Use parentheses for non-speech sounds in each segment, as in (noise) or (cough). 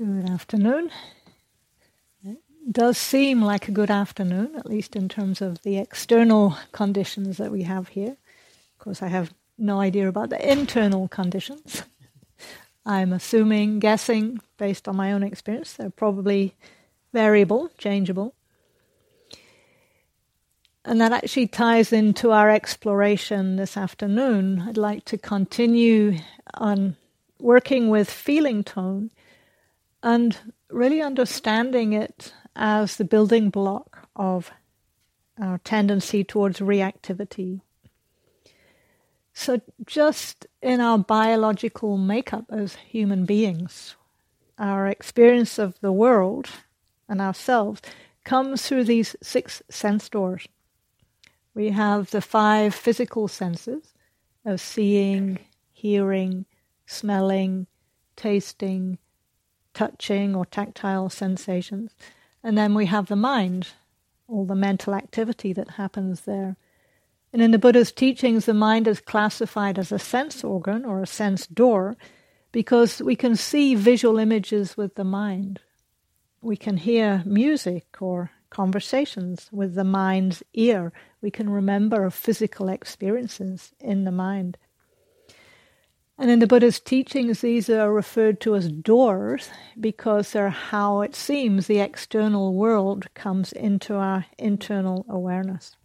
Good afternoon. It does seem like a good afternoon, at least in terms of the external conditions that we have here. Of course, I have no idea about the internal conditions. I'm assuming, guessing, based on my own experience, they're probably variable, changeable. And that actually ties into our exploration this afternoon. I'd like to continue on working with feeling tone and really understanding it as the building block of our tendency towards reactivity. So, just in our biological makeup as human beings, our experience of the world and ourselves comes through these six sense doors. We have the five physical senses of seeing, hearing, smelling, tasting, touching or tactile sensations. And then we have the mind, all the mental activity that happens there. And in the Buddha's teachings, the mind is classified as a sense organ or a sense door because we can see visual images with the mind. We can hear music or conversations with the mind's ear. We can remember physical experiences in the mind. And in the Buddha's teachings, these are referred to as doors because they're how it seems the external world comes into our internal awareness.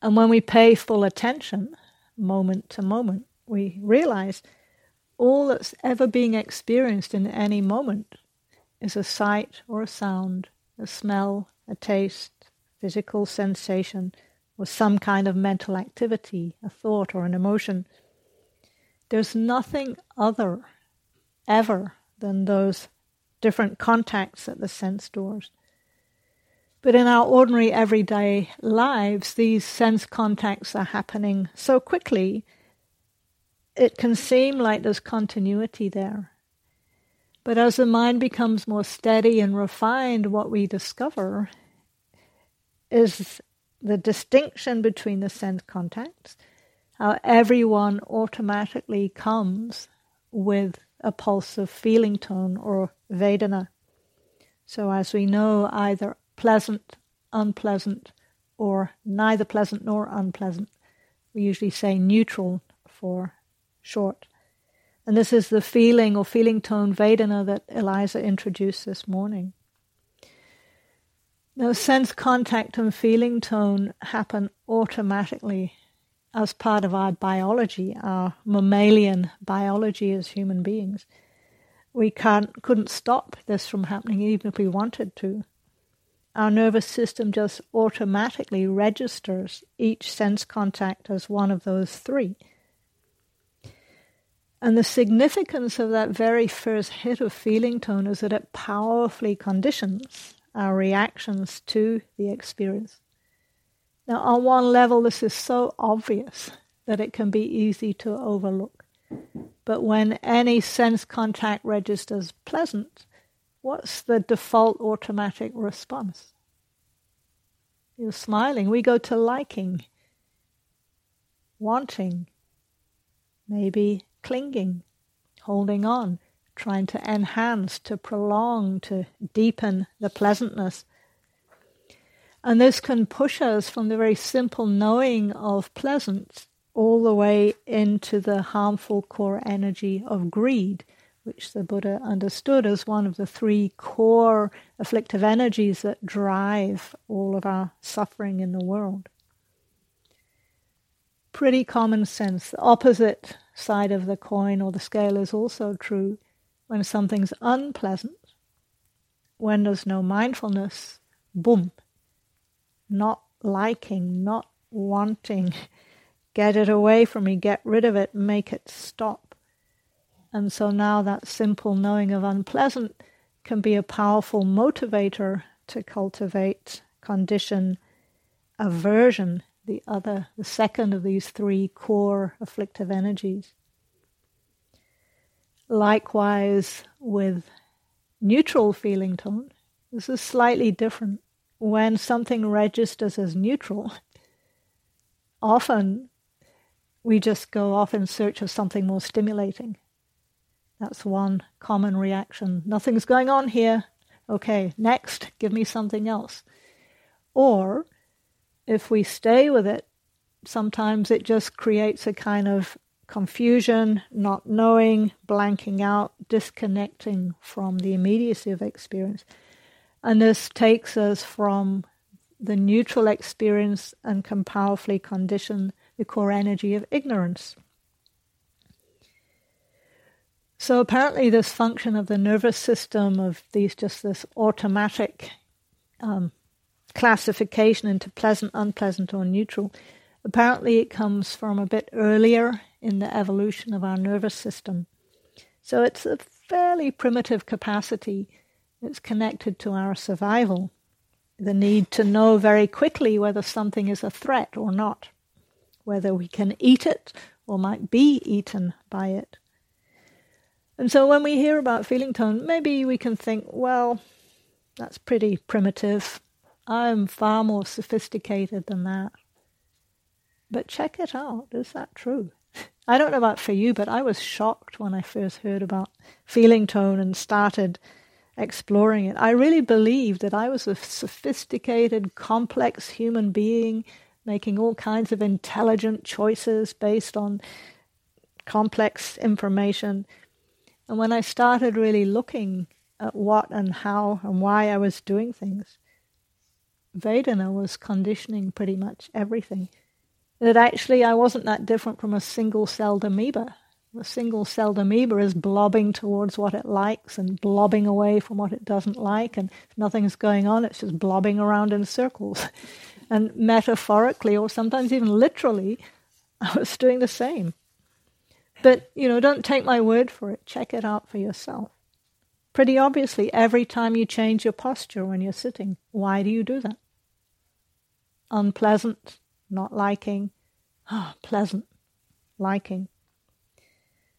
And when we pay full attention, moment to moment, we realize all that's ever being experienced in any moment is a sight or a sound, a smell, a taste, physical sensation, or some kind of mental activity, a thought or an emotion there's nothing other ever than those different contacts at the sense doors. But in our ordinary everyday lives, these sense contacts are happening so quickly, it can seem like there's continuity there. But as the mind becomes more steady and refined, what we discover is the distinction between the sense contacts how everyone automatically comes with a pulse of feeling tone or Vedana. So, as we know, either pleasant, unpleasant, or neither pleasant nor unpleasant. We usually say neutral for short. And this is the feeling or feeling tone Vedana that Eliza introduced this morning. Now, sense contact and feeling tone happen automatically as part of our biology, our mammalian biology as human beings. We can't, couldn't stop this from happening even if we wanted to. Our nervous system just automatically registers each sense contact as one of those three. And the significance of that very first hit of feeling tone is that it powerfully conditions our reactions to the experience. Now, on one level, this is so obvious that it can be easy to overlook. But when any sense contact registers pleasant, what's the default automatic response? You're smiling. We go to liking, wanting, maybe clinging, holding on, trying to enhance, to prolong, to deepen the pleasantness and this can push us from the very simple knowing of pleasant all the way into the harmful core energy of greed, which the Buddha understood as one of the three core afflictive energies that drive all of our suffering in the world. Pretty common sense. The opposite side of the coin or the scale is also true. When something's unpleasant, when there's no mindfulness, boom, not liking, not wanting. Get it away from me, get rid of it, make it stop. And so now that simple knowing of unpleasant can be a powerful motivator to cultivate, condition, aversion, the other, the second of these three core afflictive energies. Likewise, with neutral feeling tone, this is slightly different when something registers as neutral, often we just go off in search of something more stimulating. That's one common reaction. Nothing's going on here. Okay, next, give me something else. Or if we stay with it, sometimes it just creates a kind of confusion, not knowing, blanking out, disconnecting from the immediacy of experience. And this takes us from the neutral experience and can powerfully condition the core energy of ignorance. So apparently, this function of the nervous system of these just this automatic um, classification into pleasant, unpleasant, or neutral. Apparently, it comes from a bit earlier in the evolution of our nervous system. So it's a fairly primitive capacity. It's connected to our survival, the need to know very quickly whether something is a threat or not, whether we can eat it or might be eaten by it. And so when we hear about feeling tone, maybe we can think, well, that's pretty primitive. I'm far more sophisticated than that. But check it out. Is that true? (laughs) I don't know about for you, but I was shocked when I first heard about feeling tone and started exploring it. I really believed that I was a sophisticated, complex human being making all kinds of intelligent choices based on complex information. And when I started really looking at what and how and why I was doing things, Vedana was conditioning pretty much everything. That actually I wasn't that different from a single celled amoeba. A single celled amoeba is blobbing towards what it likes and blobbing away from what it doesn't like, and if nothing's going on, it's just blobbing around in circles. (laughs) and metaphorically, or sometimes even literally, (laughs) I was doing the same. But, you know, don't take my word for it. Check it out for yourself. Pretty obviously, every time you change your posture when you're sitting, why do you do that? Unpleasant, not liking, (gasps) ah, pleasant, liking.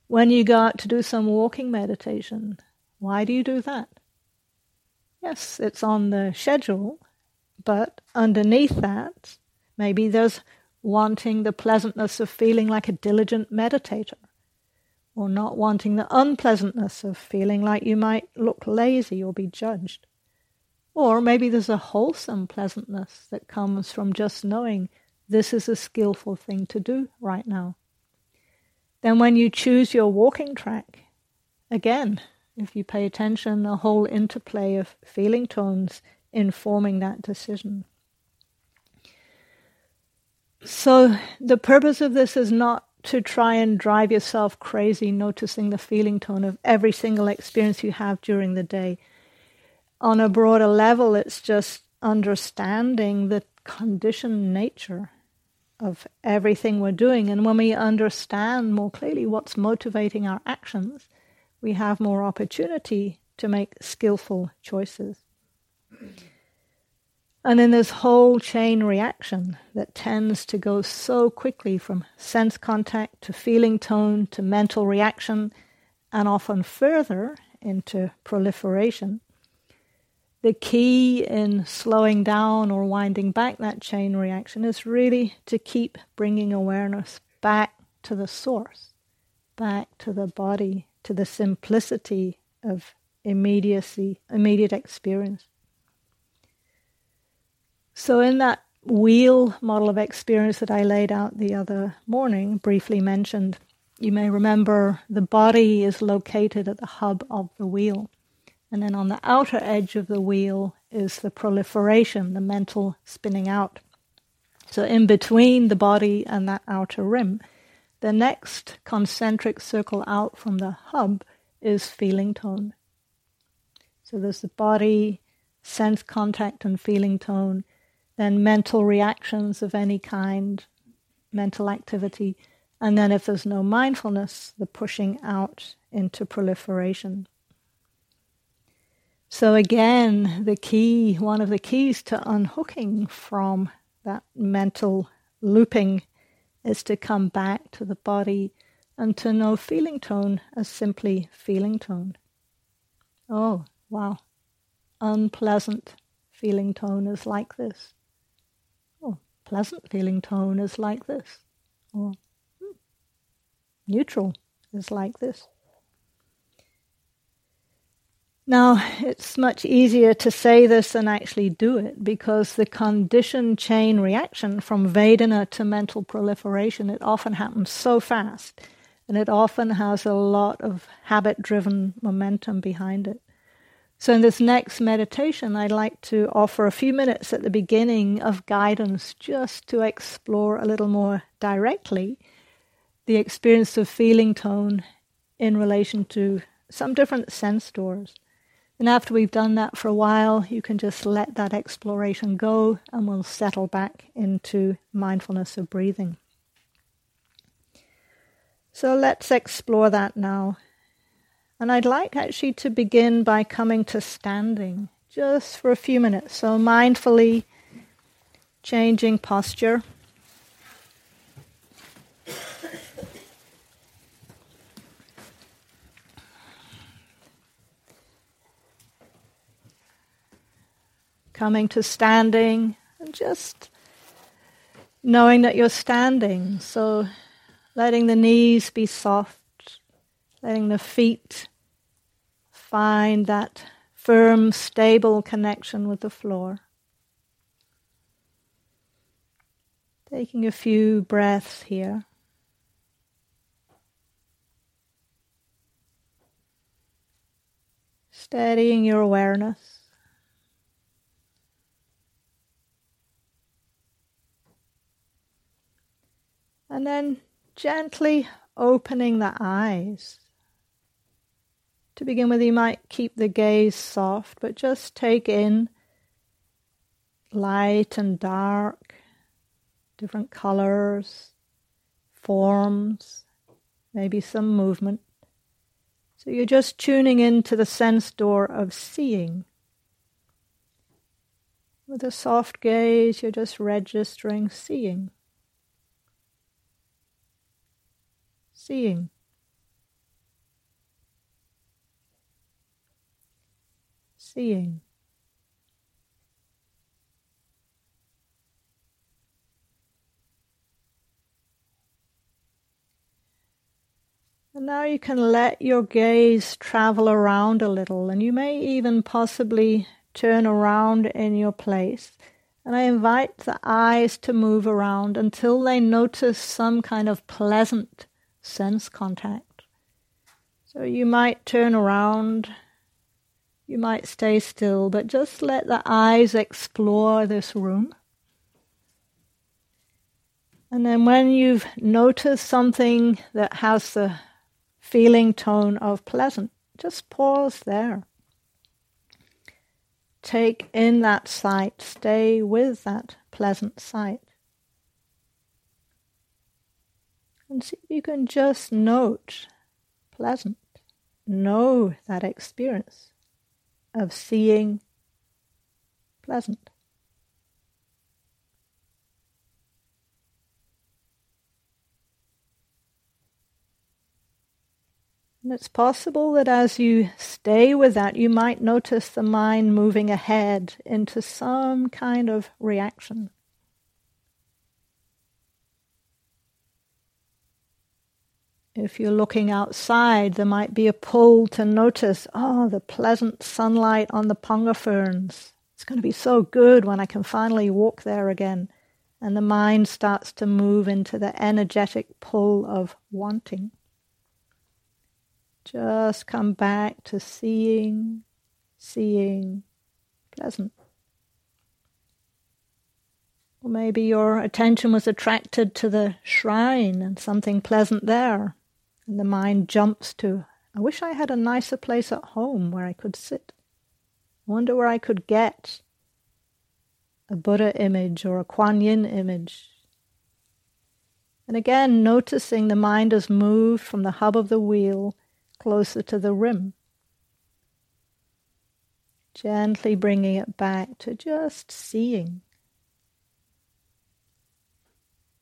When you go out to do some walking meditation, why do you do that? Yes, it's on the schedule, but underneath that, maybe there's wanting the pleasantness of feeling like a diligent meditator or not wanting the unpleasantness of feeling like you might look lazy or be judged. Or maybe there's a wholesome pleasantness that comes from just knowing this is a skillful thing to do right now. Then, when you choose your walking track, again, if you pay attention, a whole interplay of feeling tones informing that decision. So, the purpose of this is not to try and drive yourself crazy noticing the feeling tone of every single experience you have during the day. On a broader level, it's just understanding the conditioned nature of everything we're doing. And when we understand more clearly what's motivating our actions, we have more opportunity to make skillful choices. And then this whole chain reaction that tends to go so quickly from sense contact to feeling tone to mental reaction and often further into proliferation. The key in slowing down or winding back that chain reaction is really to keep bringing awareness back to the source, back to the body, to the simplicity of immediacy, immediate experience. So, in that wheel model of experience that I laid out the other morning, briefly mentioned, you may remember the body is located at the hub of the wheel. And then on the outer edge of the wheel is the proliferation, the mental spinning out. So, in between the body and that outer rim, the next concentric circle out from the hub is feeling tone. So, there's the body, sense contact, and feeling tone then mental reactions of any kind, mental activity, and then if there's no mindfulness, the pushing out into proliferation. So again, the key, one of the keys to unhooking from that mental looping is to come back to the body and to know feeling tone as simply feeling tone. Oh, wow. Unpleasant feeling tone is like this pleasant feeling tone is like this, or hmm, neutral is like this. Now, it's much easier to say this than actually do it because the conditioned chain reaction from Vedana to mental proliferation, it often happens so fast and it often has a lot of habit driven momentum behind it. So, in this next meditation, I'd like to offer a few minutes at the beginning of guidance just to explore a little more directly the experience of feeling tone in relation to some different sense doors. And after we've done that for a while, you can just let that exploration go and we'll settle back into mindfulness of breathing. So let's explore that now. And I'd like actually to begin by coming to standing just for a few minutes. So mindfully changing posture. Coming to standing and just knowing that you're standing. So letting the knees be soft, letting the feet find that firm, stable connection with the floor. Taking a few breaths here. Steadying your awareness. And then gently opening the eyes. To begin with, you might keep the gaze soft, but just take in light and dark, different colors, forms, maybe some movement. So you're just tuning into the sense door of seeing. With a soft gaze, you're just registering seeing. Seeing. Seeing. And now you can let your gaze travel around a little, and you may even possibly turn around in your place. And I invite the eyes to move around until they notice some kind of pleasant sense contact. So you might turn around, you might stay still, but just let the eyes explore this room. And then when you've noticed something that has the feeling tone of pleasant, just pause there. Take in that sight, stay with that pleasant sight. And see if you can just note pleasant, know that experience of seeing pleasant. And it's possible that as you stay with that, you might notice the mind moving ahead into some kind of reaction. If you're looking outside, there might be a pull to notice, oh, the pleasant sunlight on the ponga ferns. It's going to be so good when I can finally walk there again. And the mind starts to move into the energetic pull of wanting. Just come back to seeing, seeing, pleasant. Or maybe your attention was attracted to the shrine and something pleasant there. And the mind jumps to, I wish I had a nicer place at home where I could sit. Wonder where I could get a Buddha image or a Kuan Yin image. And again, noticing the mind has moved from the hub of the wheel closer to the rim. Gently bringing it back to just seeing.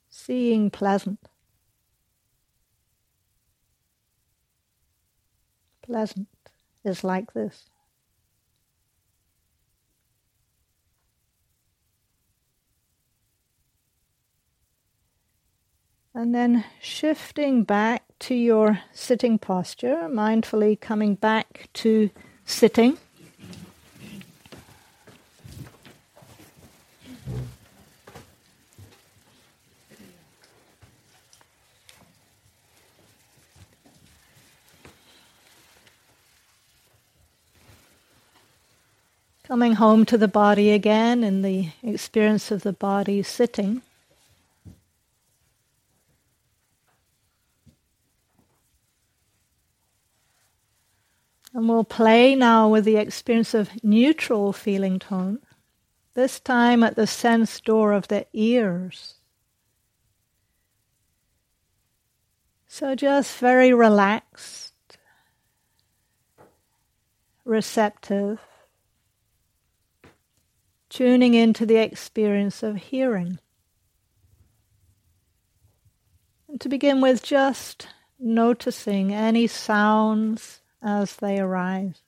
Seeing pleasant. Pleasant is like this. And then shifting back to your sitting posture, mindfully coming back to sitting. Coming home to the body again in the experience of the body sitting. And we'll play now with the experience of neutral feeling tone, this time at the sense door of the ears. So just very relaxed, receptive tuning into the experience of hearing. And to begin with, just noticing any sounds as they arise.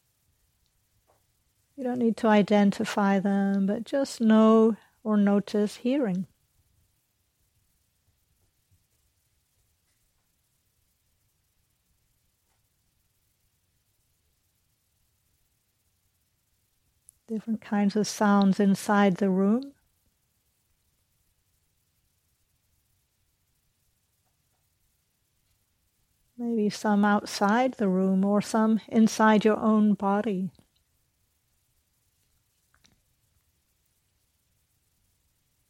You don't need to identify them, but just know or notice hearing. Different kinds of sounds inside the room. Maybe some outside the room or some inside your own body.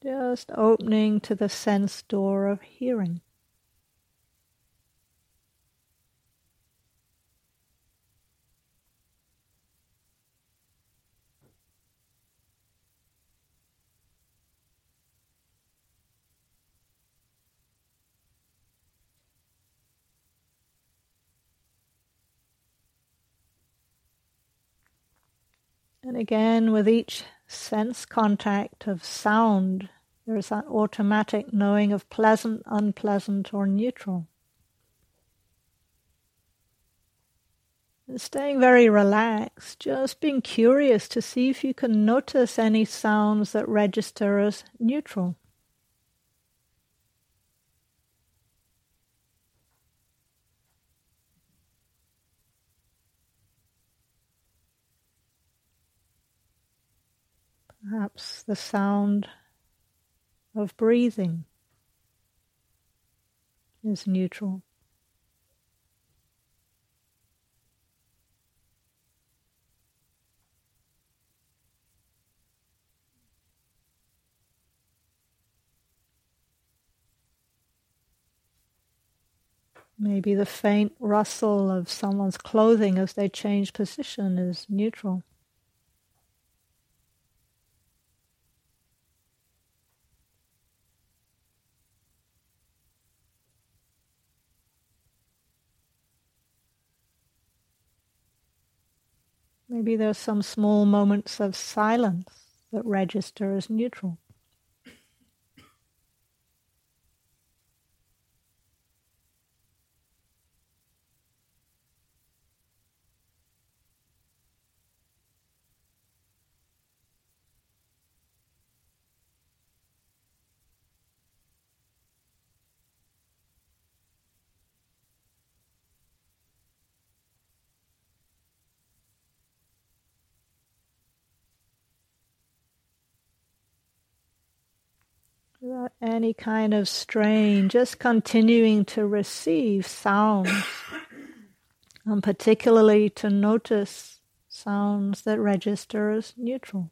Just opening to the sense door of hearing. And again, with each sense contact of sound, there is that automatic knowing of pleasant, unpleasant, or neutral. And staying very relaxed, just being curious to see if you can notice any sounds that register as neutral. Perhaps the sound of breathing is neutral. Maybe the faint rustle of someone's clothing as they change position is neutral. Maybe there's some small moments of silence that register as neutral. Without any kind of strain, just continuing to receive sounds, and particularly to notice sounds that register as neutral.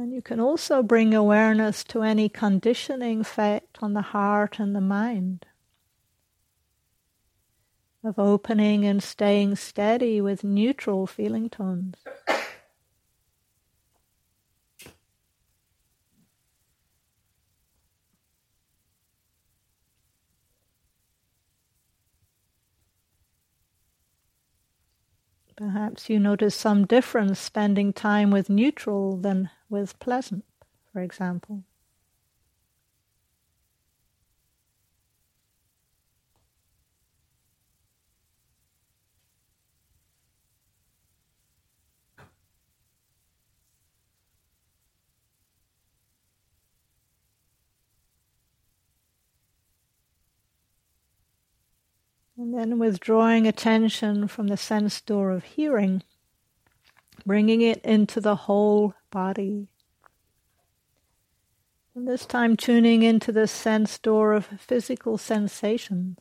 And you can also bring awareness to any conditioning effect on the heart and the mind. Of opening and staying steady with neutral feeling tones. Perhaps you notice some difference spending time with neutral than with pleasant, for example. And then withdrawing attention from the sense door of hearing, bringing it into the whole body. And this time tuning into the sense door of physical sensations.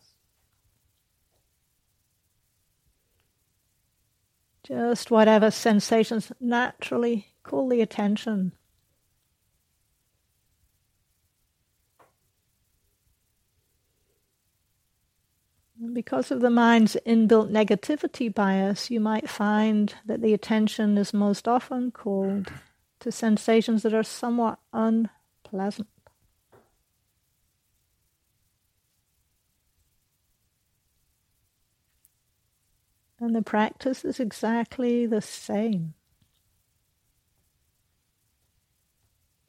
Just whatever sensations naturally call the attention. Because of the mind's inbuilt negativity bias, you might find that the attention is most often called to sensations that are somewhat unpleasant. And the practice is exactly the same.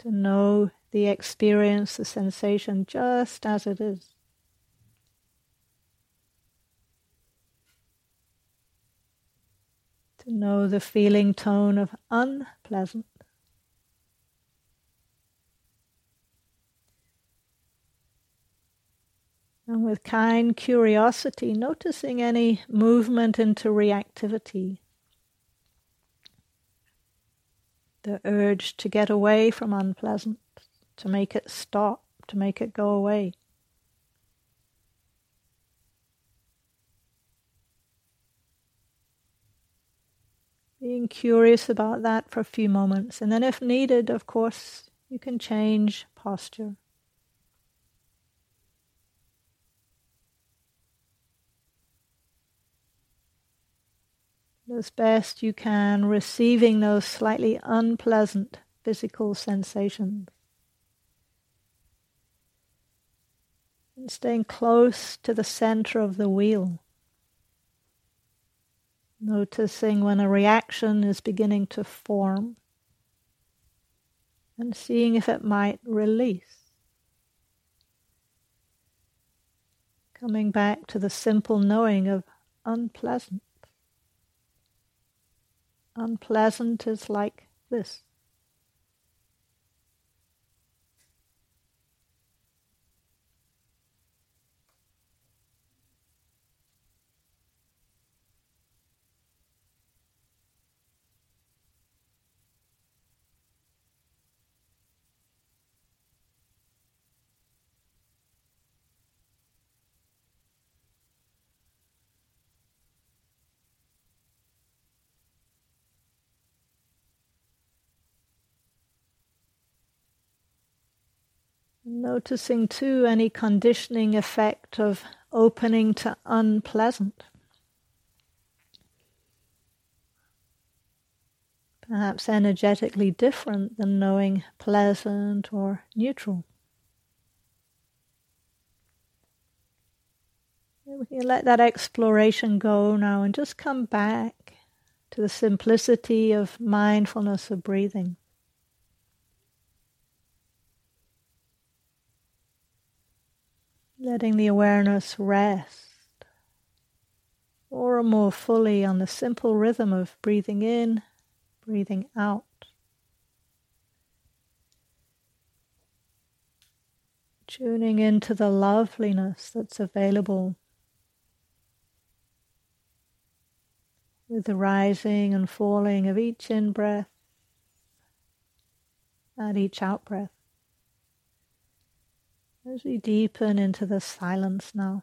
To know the experience, the sensation just as it is. Know the feeling tone of unpleasant. And with kind curiosity, noticing any movement into reactivity, the urge to get away from unpleasant, to make it stop, to make it go away. Being curious about that for a few moments, and then, if needed, of course, you can change posture. As best you can, receiving those slightly unpleasant physical sensations. And staying close to the center of the wheel. Noticing when a reaction is beginning to form and seeing if it might release. Coming back to the simple knowing of unpleasant. Unpleasant is like this. Noticing too any conditioning effect of opening to unpleasant. Perhaps energetically different than knowing pleasant or neutral. We can let that exploration go now and just come back to the simplicity of mindfulness of breathing. Letting the awareness rest or more fully on the simple rhythm of breathing in, breathing out. Tuning into the loveliness that's available with the rising and falling of each in breath and each out breath. As we deepen into the silence now.